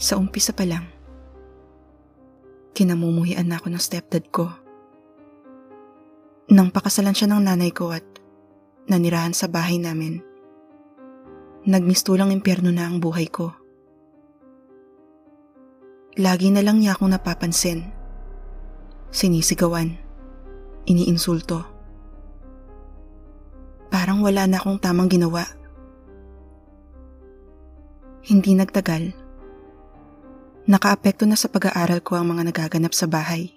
Sa umpisa pa lang, kinamumuhian na ako ng stepdad ko. Nang pakasalan siya ng nanay ko at nanirahan sa bahay namin, nagmistulang impyerno na ang buhay ko. Lagi na lang niya akong napapansin. Sinisigawan. Iniinsulto. Parang wala na akong tamang ginawa. Hindi nagtagal. Nakaapekto na sa pag-aaral ko ang mga nagaganap sa bahay.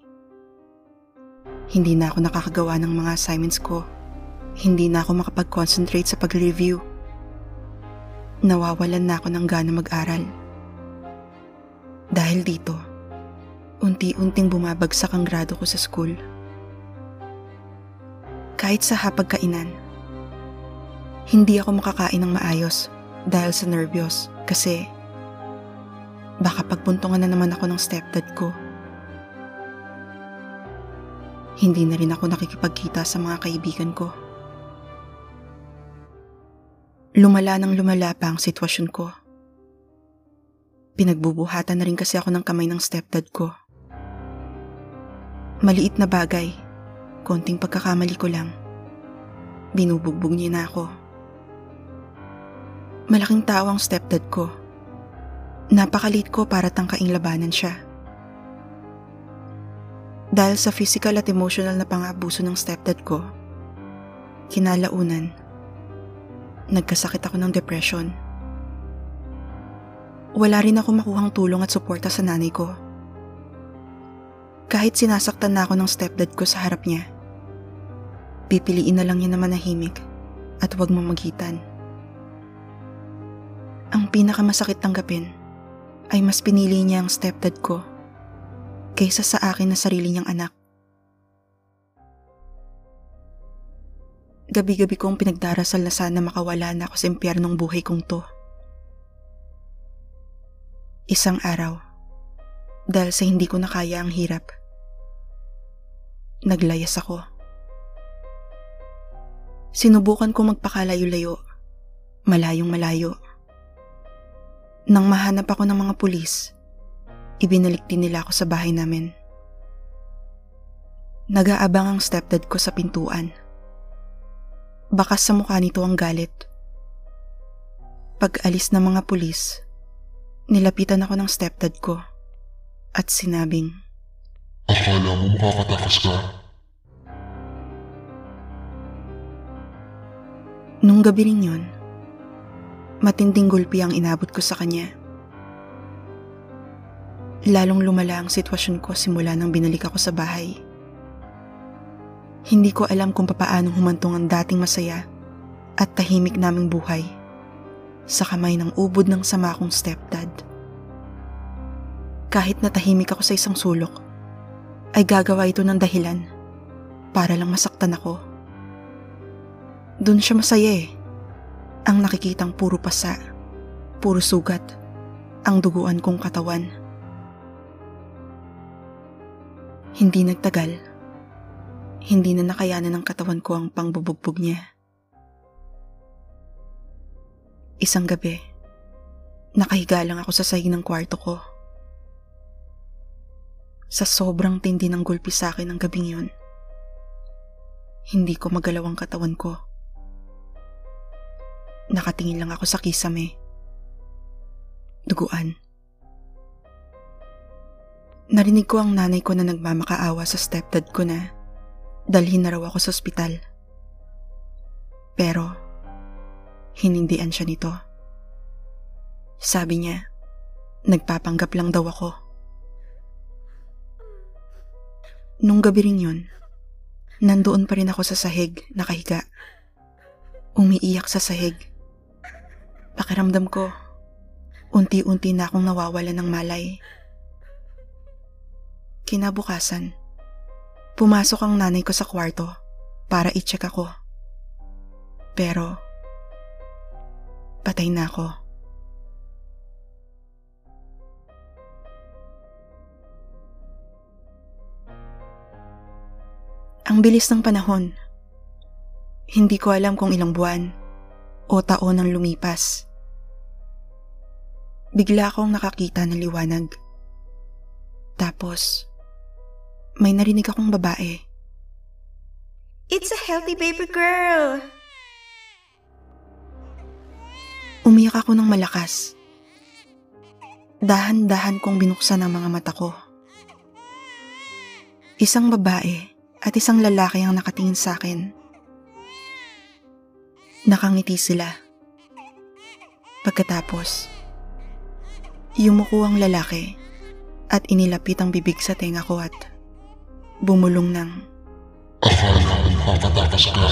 Hindi na ako nakakagawa ng mga assignments ko. Hindi na ako makapag-concentrate sa pag-review. Nawawalan na ako ng gana mag-aral. Dahil dito, unti-unting bumabagsak ang grado ko sa school. Kahit sa hapagkainan, hindi ako makakain ng maayos dahil sa nervyos kasi Baka pagpuntungan na naman ako ng stepdad ko. Hindi na rin ako nakikipagkita sa mga kaibigan ko. Lumala nang lumala pa ang sitwasyon ko. Pinagbubuhatan na rin kasi ako ng kamay ng stepdad ko. Maliit na bagay, konting pagkakamali ko lang. Binubugbog niya na ako. Malaking tao ang stepdad ko Napakalit ko para tangkaing labanan siya. Dahil sa physical at emotional na pangabuso ng stepdad ko, kinalaunan, nagkasakit ako ng depression. Wala rin ako makuhang tulong at suporta sa nanay ko. Kahit sinasaktan na ako ng stepdad ko sa harap niya, pipiliin na lang niya na manahimik at huwag mamagitan. Ang pinakamasakit tanggapin ay mas pinili niya ang stepdad ko kaysa sa akin na sarili niyang anak. Gabi-gabi kong pinagdarasal na sana makawala na ako sa impyernong buhay kong to. Isang araw, dahil sa hindi ko nakaya ang hirap, naglayas ako. Sinubukan ko magpakalayo-layo, malayong malayo. Nang mahanap ako ng mga pulis, ibinalik din nila ako sa bahay namin. Nag-aabang ang stepdad ko sa pintuan. Bakas sa mukha nito ang galit. Pag alis ng mga pulis, nilapitan ako ng stepdad ko at sinabing, Akala mo makakatakas ka? Nung gabi rin yun, Matinding gulpi ang inabot ko sa kanya. Lalong lumala ang sitwasyon ko simula nang binalik ako sa bahay. Hindi ko alam kung papaano humantong ang dating masaya at tahimik naming buhay sa kamay ng ubod ng sama kong stepdad. Kahit natahimik ako sa isang sulok, ay gagawa ito ng dahilan para lang masaktan ako. Doon siya masaya eh ang nakikitang puro pasa, puro sugat, ang duguan kong katawan. Hindi nagtagal. Hindi na nakayanan ng katawan ko ang pangbubugbog niya. Isang gabi, nakahiga lang ako sa sahig ng kwarto ko. Sa sobrang tindi ng gulpi sa akin ng gabing yun, hindi ko magalaw ang katawan ko. Nakatingin lang ako sa kisame. Duguan. Narinig ko ang nanay ko na nagmamakaawa sa stepdad ko na dalhin na raw ako sa ospital. Pero, hinindian siya nito. Sabi niya, nagpapanggap lang daw ako. Nung gabi rin yun, nandoon pa rin ako sa sahig, nakahiga. Umiiyak sa sahig. Pakiramdam ko, unti-unti na akong nawawala ng malay. Kinabukasan, pumasok ang nanay ko sa kwarto para i-check ako. Pero, patay na ako. Ang bilis ng panahon. Hindi ko alam kung ilang buwan o taon ang lumipas. Bigla akong nakakita ng liwanag. Tapos, may narinig akong babae. It's a healthy baby girl! Umiyak ako ng malakas. Dahan-dahan kong binuksan ang mga mata ko. Isang babae at isang lalaki ang nakatingin sa akin. Nakangiti sila. Pagkatapos, yumuko ang lalaki at inilapit ang bibig sa tenga ko at bumulong ng Akala mo makakatakas ka.